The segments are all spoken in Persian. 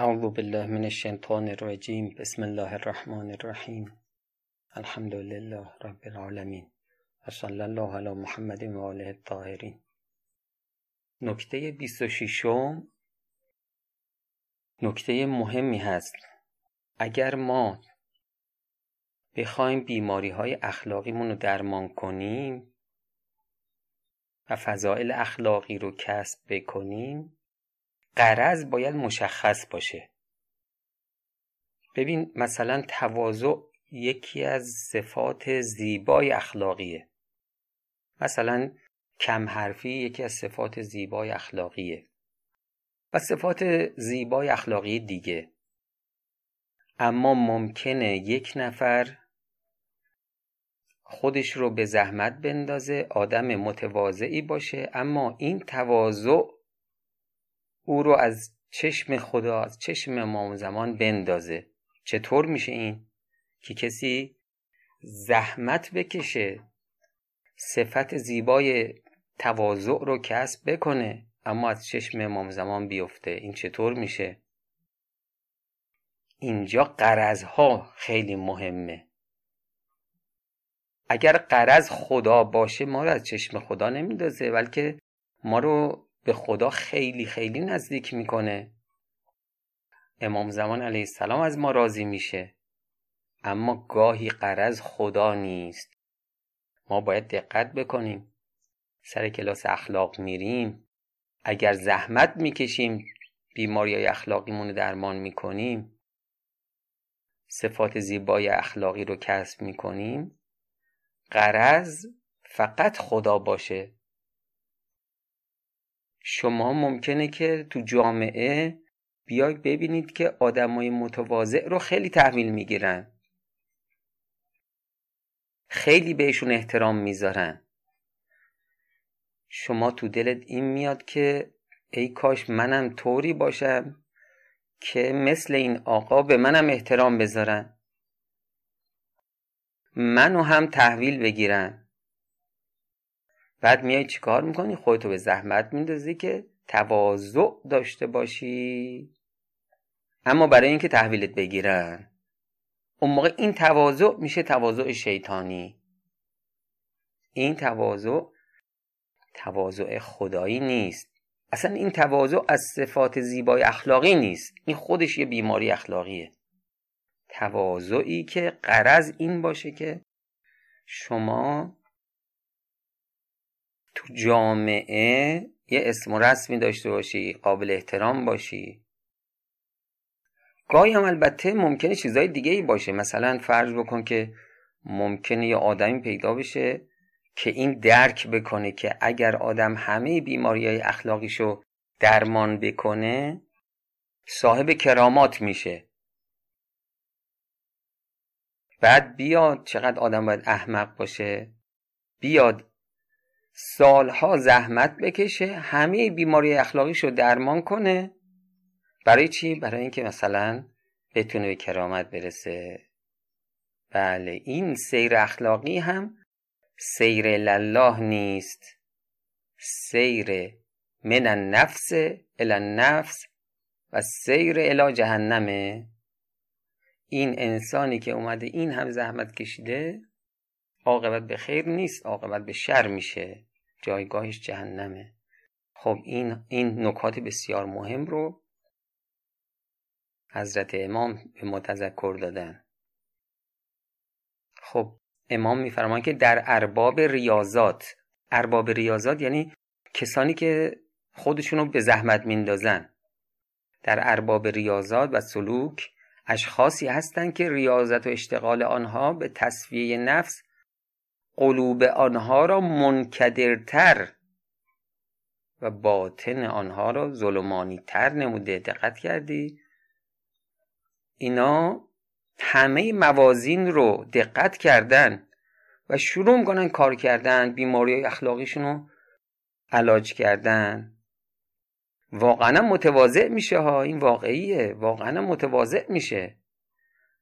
اعوذ بالله من الشیطان الرجیم بسم الله الرحمن الرحیم الحمد لله رب العالمین و صلی الله علی محمد و آله الطاهرین نکته 26 نکته مهمی هست. اگر ما بخوایم بیماری های اخلاقیمون رو درمان کنیم و فضائل اخلاقی رو کسب بکنیم قرض باید مشخص باشه. ببین مثلا تواضع یکی از صفات زیبای اخلاقیه. مثلا کم حرفی یکی از صفات زیبای اخلاقیه. و صفات زیبای اخلاقی دیگه. اما ممکنه یک نفر خودش رو به زحمت بندازه آدم متواضعی باشه اما این تواضع او رو از چشم خدا از چشم امام زمان بندازه. چطور میشه این؟ که کسی زحمت بکشه صفت زیبای تواضع رو کسب بکنه اما از چشم امام زمان بیفته. این چطور میشه؟ اینجا قرضها خیلی مهمه. اگر قرض خدا باشه ما رو از چشم خدا نمیندازه بلکه ما رو به خدا خیلی خیلی نزدیک می‌کنه. امام زمان علیه السلام از ما راضی میشه. اما گاهی قرض خدا نیست. ما باید دقت بکنیم. سر کلاس اخلاق میریم. اگر زحمت می‌کشیم بیماری های اخلاقیمون رو درمان می‌کنیم. صفات زیبای اخلاقی رو کسب می‌کنیم. قرض فقط خدا باشه. شما ممکنه که تو جامعه بیای ببینید که آدمای متواضع رو خیلی تحویل می‌گیرن. خیلی بهشون احترام می‌ذارن. شما تو دلت این میاد که ای کاش منم طوری باشم که مثل این آقا به منم احترام بذارن. منو هم تحویل بگیرن. بعد میای چیکار می‌کنی؟ خودتو به زحمت میندازی که تواضع داشته باشی. اما برای اینکه تحویلت بگیرن اون موقع این تواضع میشه تواضع شیطانی. این تواضع تواضع خدایی نیست. اصلا این تواضع از صفات زیبای اخلاقی نیست. این خودش یه بیماری اخلاقیه. تواضعی که قرض این باشه که شما تو جامعه یه اسم و رسمی داشته باشی قابل احترام باشی. گاهی هم البته ممکنه چیزای دیگه ای باشه. مثلا فرض بکن که ممکنه یه آدمی پیدا بشه که این درک بکنه که اگر آدم همه بیماری های اخلاقیشو درمان بکنه صاحب کرامات میشه. بعد بیاد چقدر آدم باید احمق باشه. بیاد سالها زحمت بکشه همه بیماری اخلاقیش رو درمان کنه. برای چی؟ برای اینکه مثلا بتونه به کرامت برسه. بله این سیر اخلاقی هم سیر الله نیست. سیر من النفس الى النفس و سیر الى جهنمه این انسانی که اومده این هم زحمت کشیده عاقبت به خیر نیست عاقبت به شر میشه. جایگاهش جهنمه. خب این این نکات بسیار مهم رو حضرت امام به ما تذکر دادن. خب امام میفرمان که در ارباب ریاضات ارباب ریاضات یعنی کسانی که خودشونو به زحمت میندازن در ارباب ریاضات و سلوک اشخاصی هستند که ریاضت و اشتغال آنها به تصفیه نفس قلوب آنها را منکدرتر و باطن آنها را ظلمانی تر نموده. دقت کردی؟ اینا همه موازین رو دقت کردن و شروع می‌کنن کار کردن بیماری اخلاقیشون رو علاج کردن. واقعا متواضع میشه ها این واقعیه. واقعا متواضع میشه.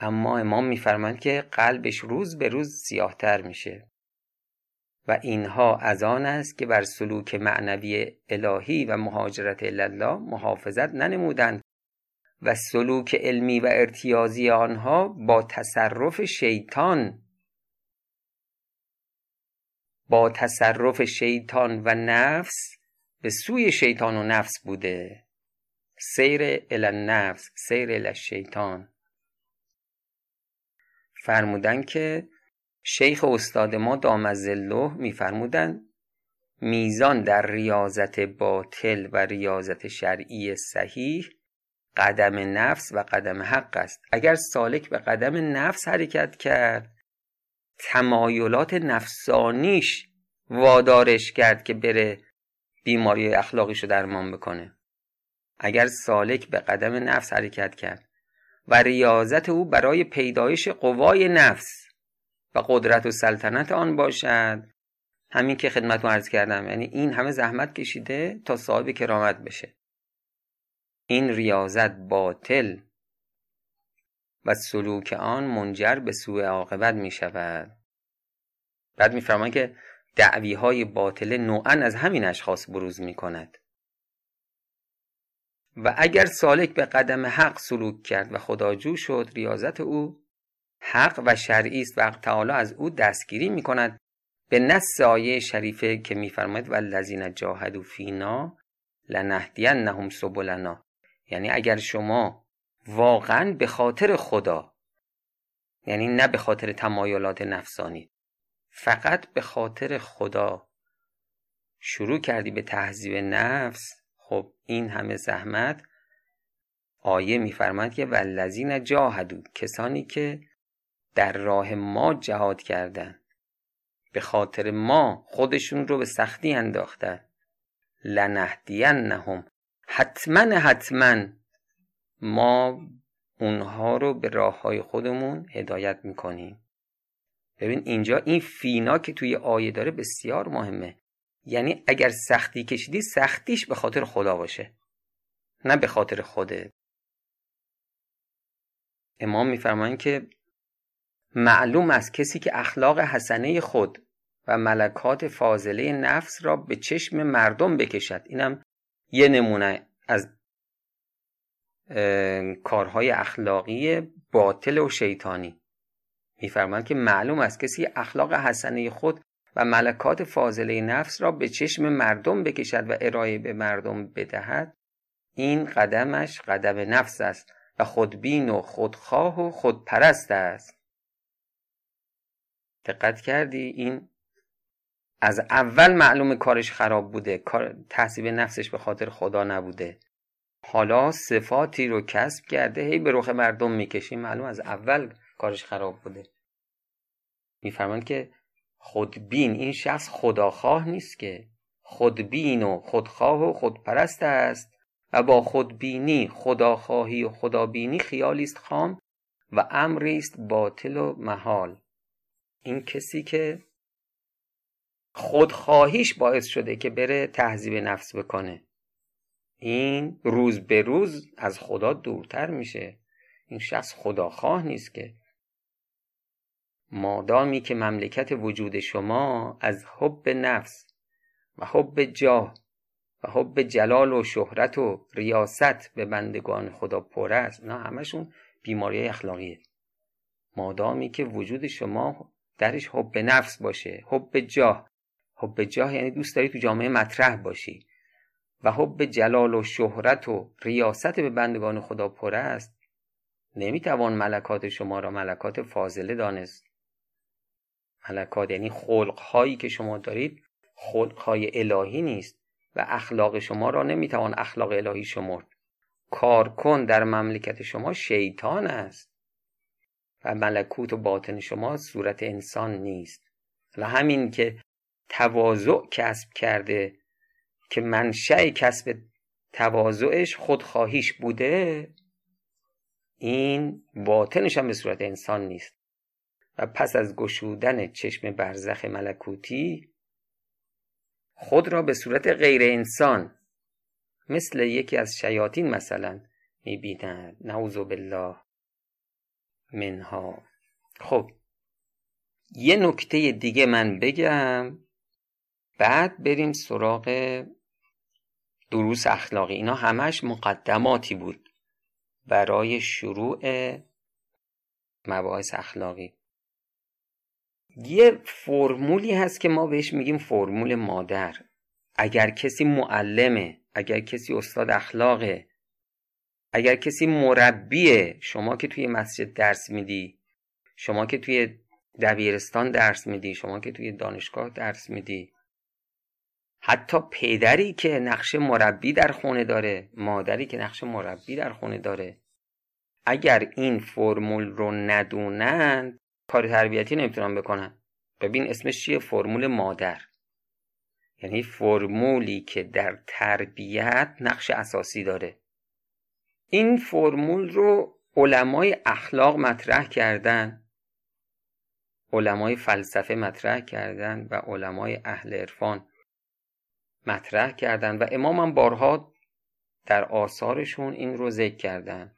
اما امام میفرماند که قلبش روز به روز سیاهتر میشه. و اینها از آن است که بر سلوک معنوی الهی و مهاجرت الله محافظت ننمودند و سلوک علمی و ارتیازی آنها با تصرف شیطان با تصرف شیطان و نفس به سوی شیطان و نفس بوده. سیر ال نفس سیر ال شیطان فرمودن که شیخ استاد ما دام زله میفرمودن میزان در ریاضت باطل و ریاضت شرعی صحیح قدم نفس و قدم حق است. اگر سالک به قدم نفس حرکت کرد تمایلات نفسانیش وادارش کرد که بره بیماری اخلاقیشو درمان بکنه. اگر سالک به قدم نفس حرکت کرد و ریاضت او برای پیدایش قوای نفس و قدرت و سلطنت آن باشد. همین که خدمت عرض کردم. یعنی این همه زحمت کشیده تا صاحب کرامت بشه. این ریاضت باطل و سلوک آن منجر به سوء عاقبت می شود. بعد میفرمان که دعوی های باطله نوعا از همین اشخاص بروز می کند. و اگر سالک به قدم حق سلوک کرد و خداجو شد ریاضت او حق و شرعی است و تعالی از او دستگیری می کند به نص آیه شریفه که میفرماید و الذین جاهدوا فینا لنهدینهم سبلنا. یعنی اگر شما واقعا به خاطر خدا یعنی نه به خاطر تمایلات نفسانی فقط به خاطر خدا شروع کردی به تهذیب نفس خب این همه زحمت آیه میفرماید که والذین جاهدو کسانی که در راه ما جهاد کردند به خاطر ما خودشون رو به سختی انداختن. لنهدینهم. حتما حتما ما اونها رو به راه های خودمون هدایت می‌کنیم. ببین اینجا این فینا که توی آیه داره بسیار مهمه. یعنی اگر سختی کشیدی سختیش به خاطر خدا باشه. نه به خاطر خوده امام میفرمایند که معلوم است کسی که اخلاق حسنه خود و ملکات فاضله نفس را به چشم مردم بکشد. اینم یه نمونه از کارهای اخلاقی باطل و شیطانی. میفرماند که معلوم است کسی اخلاق حسنه خود و ملکات فاضله نفس را به چشم مردم بکشد و ارائه به مردم بدهد این قدمش قدم نفس است و خودبین و خودخواه و خودپرست است. دقت کردی؟ این از اول معلوم کارش خراب بوده. کار تحصیب نفسش به خاطر خدا نبوده. حالا صفاتی رو کسب کرده هی به رخ مردم می‌کشی. معلوم از اول کارش خراب بوده. میفرماند که خودبین این شخص خداخواه نیست که. خودبین و خودخواه و خودپرست است و با خودبینی خداخواهی و خدابینی خیالی است خام و امری است باطل و محال. این کسی که خودخواهیش باعث شده که بره تهذیب نفس بکنه. این روز به روز از خدا دورتر میشه. این شخص خداخواه نیست که. مادامی که مملکت وجود شما از حب نفس و حب جاه و حب جلال و شهرت و ریاست به بندگان خدا پر است. نه همشون بیماری اخلاقیه. مادامی که وجود شما درش حب نفس باشه حب جاه. حب جاه یعنی دوست داری تو جامعه مطرح باشی. و حب جلال و شهرت و ریاست به بندگان خدا پر است نمی‌توان ملکات شما را ملکات فاضله دانست. ملکات یعنی خلقهایی که شما دارید خلقهای الهی نیست و اخلاق شما را نمی‌توان اخلاق الهی شمرد. کارکن در مملکت شما شیطان است. و ملکوت و باطن شما صورت انسان نیست. و همین که تواضع کسب کرده که منشأ کسب تواضعش خودخواهیش بوده این باطنش هم به صورت انسان نیست. و پس از گشودن چشم برزخ ملکوتی خود را به صورت غیر انسان مثل یکی از شیاطین مثلا می‌بیند. نعوذ بالله. منها. خب یه نکته دیگه من بگم. بعد بریم سراغ دروس اخلاقی. اینا همش مقدماتی بود برای شروع مباحث اخلاقی. یه فرمولی هست که ما بهش میگیم فرمول مادر. اگر کسی معلمه اگر کسی استاد اخلاقه اگر کسی مربیه شما که توی مسجد درس میدی شما که توی دبیرستان درس میدی شما که توی دانشگاه درس میدی حتی پدری که نقش مربی در خونه داره مادری که نقش مربی در خونه داره اگر این فرمول رو ندونن کار تربیتی نمی‌تونن بکنن. ببین اسمش چیه؟ فرمول مادر. یعنی فرمولی که در تربیت نقش اساسی داره. این فرمول رو علمای اخلاق مطرح کردن. علمای فلسفه مطرح کردن و علمای اهل عرفان مطرح کردن و امام هم بارها در آثارشون این رو ذکر کردن.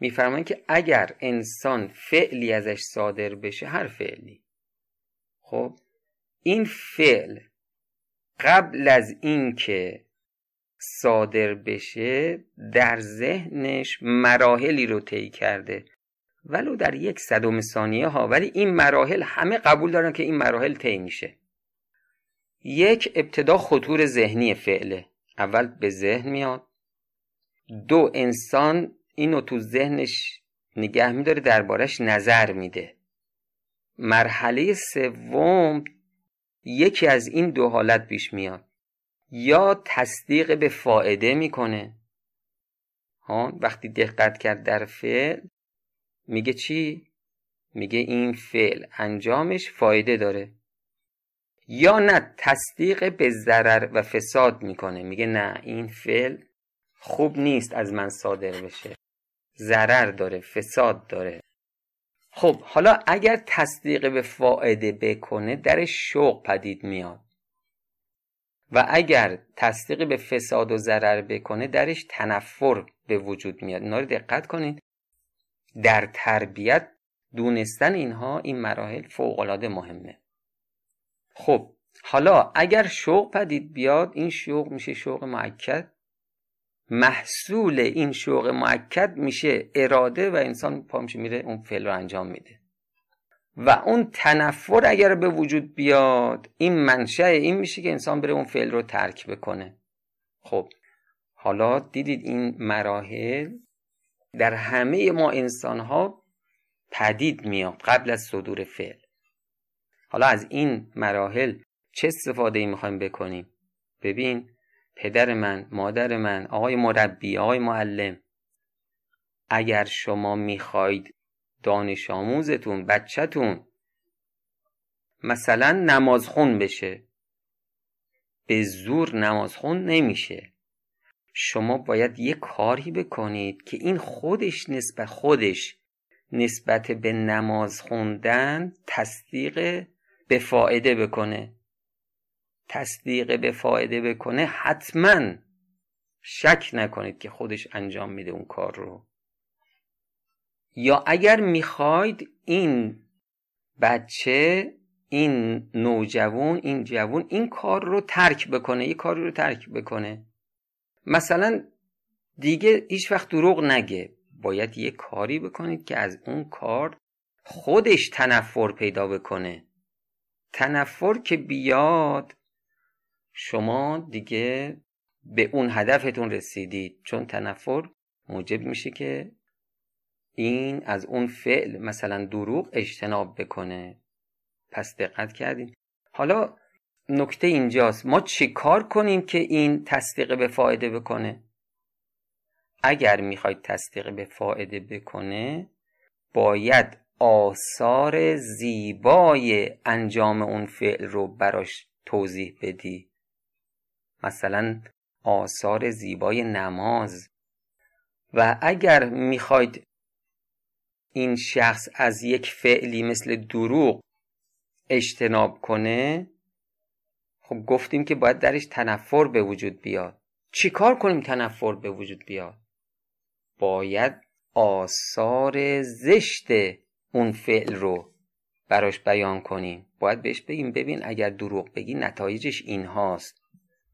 میفرمایند که اگر انسان فعلی ازش صادر بشه هر فعلی. خب این فعل قبل از اینکه صادر بشه در ذهنش مراحلی رو طی کرده. ولو در یک صدم ثانیه ها ولی این مراحل همه قبول دارن که این مراحل طی میشه. یک ابتدا خطور ذهنی فعله. اول به ذهن میاد. دو انسان اینو تو ذهنش نگه میداره دربارش نظر میده. مرحله سوم یکی از این دو حالت پیش میاد. یا تصدیق به فائده می‌کنه. ها وقتی دقت کرد در فعل میگه چی؟ میگه این فعل انجامش فایده داره. یا نه تصدیق به ضرر و فساد می‌کنه. میگه نه این فعل خوب نیست از من صادر بشه. ضرر داره فساد داره. خب حالا اگر تصدیق به فائده بکنه در شوق پدید میاد. و اگر تصدیق به فساد و ضرر بکنه درش تنفر به وجود میاد. اینا رو دقت کنید. در تربیت دونستن اینها این مراحل فوقالعاده مهمه. خب حالا اگر شوق پدید بیاد این شوق میشه شوق معکد. محصول این شوق معکد میشه اراده و انسان پا میره اون فعل رو انجام میده. و اون تنفر اگر به وجود بیاد این منشأ این میشه که انسان بره اون فعل رو ترک بکنه. خب حالا دیدید این مراحل در همه ما انسان ها پدید میاد قبل از صدور فعل. حالا از این مراحل چه استفاده ای می‌خوایم بکنیم؟ ببین پدر من مادر من آقای مربی آقای معلم اگر شما می‌خواید دانش آموزتون بچهتون. مثلا نمازخون بشه. به زور نمازخون نمیشه. شما باید یه کاری بکنید که این خودش نسبت خودش نسبت به نماز خوندن تصدیق به فایده بکنه. تصدیق به فایده بکنه حتما شک نکنید که خودش انجام میده اون کار رو. یا اگر می‌خواید این بچه این نوجوان این جوان این کار رو ترک بکنه این کار رو ترک بکنه. مثلا دیگه هیچ وقت دروغ نگه. باید یه کاری بکنید که از اون کار خودش تنفر پیدا بکنه. تنفر که بیاد شما دیگه به اون هدفتون رسیدید. چون تنفر موجب میشه که این از اون فعل مثلا دروغ اجتناب بکنه. پس دقت کردین. حالا نکته اینجاست. ما چی کار کنیم که این تصدیق به فایده بکنه؟ اگر می‌خواید تصدیق به فایده بکنه باید آثار زیبای انجام اون فعل رو براش توضیح بدی. مثلا آثار زیبای نماز. و اگر می‌خواید این شخص از یک فعلی مثل دروغ اجتناب کنه؟ خب گفتیم که باید درش تنفر به وجود بیاد. چیکار کنیم تنفر به وجود بیاد؟ باید آثار زشت اون فعل رو براش بیان کنیم. باید بهش بگیم ببین اگر دروغ بگی نتایجش این هاست.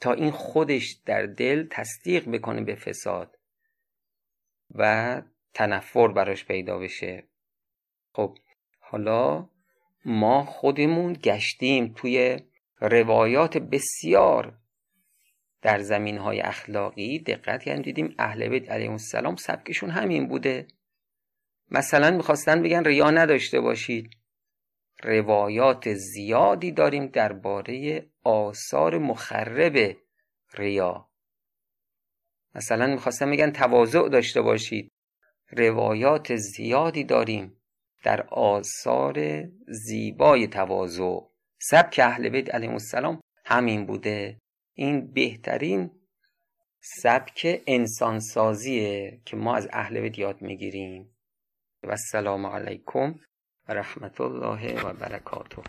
تا این خودش در دل تصدیق بکنه به فساد. و تنفر براش پیدا بشه. خب حالا ما خودمون گشتیم توی روایات بسیار در زمین های اخلاقی. دقت کردیم دیدیم اهل بیت علیهم السلام سبکشون همین بوده. مثلا می‌خواستن بگن ریا نداشته باشید. روایات زیادی داریم درباره آثار مخرب ریا. مثلا می‌خواستن بگن تواضع داشته باشید. روایات زیادی داریم در آثار زیبای تواضع. سبک اهل بیت علیهم السلام همین بوده. این بهترین سبک انسانسازیه که ما از اهل بیت یاد می‌گیریم. و السلام علیکم و رحمت الله و برکاته.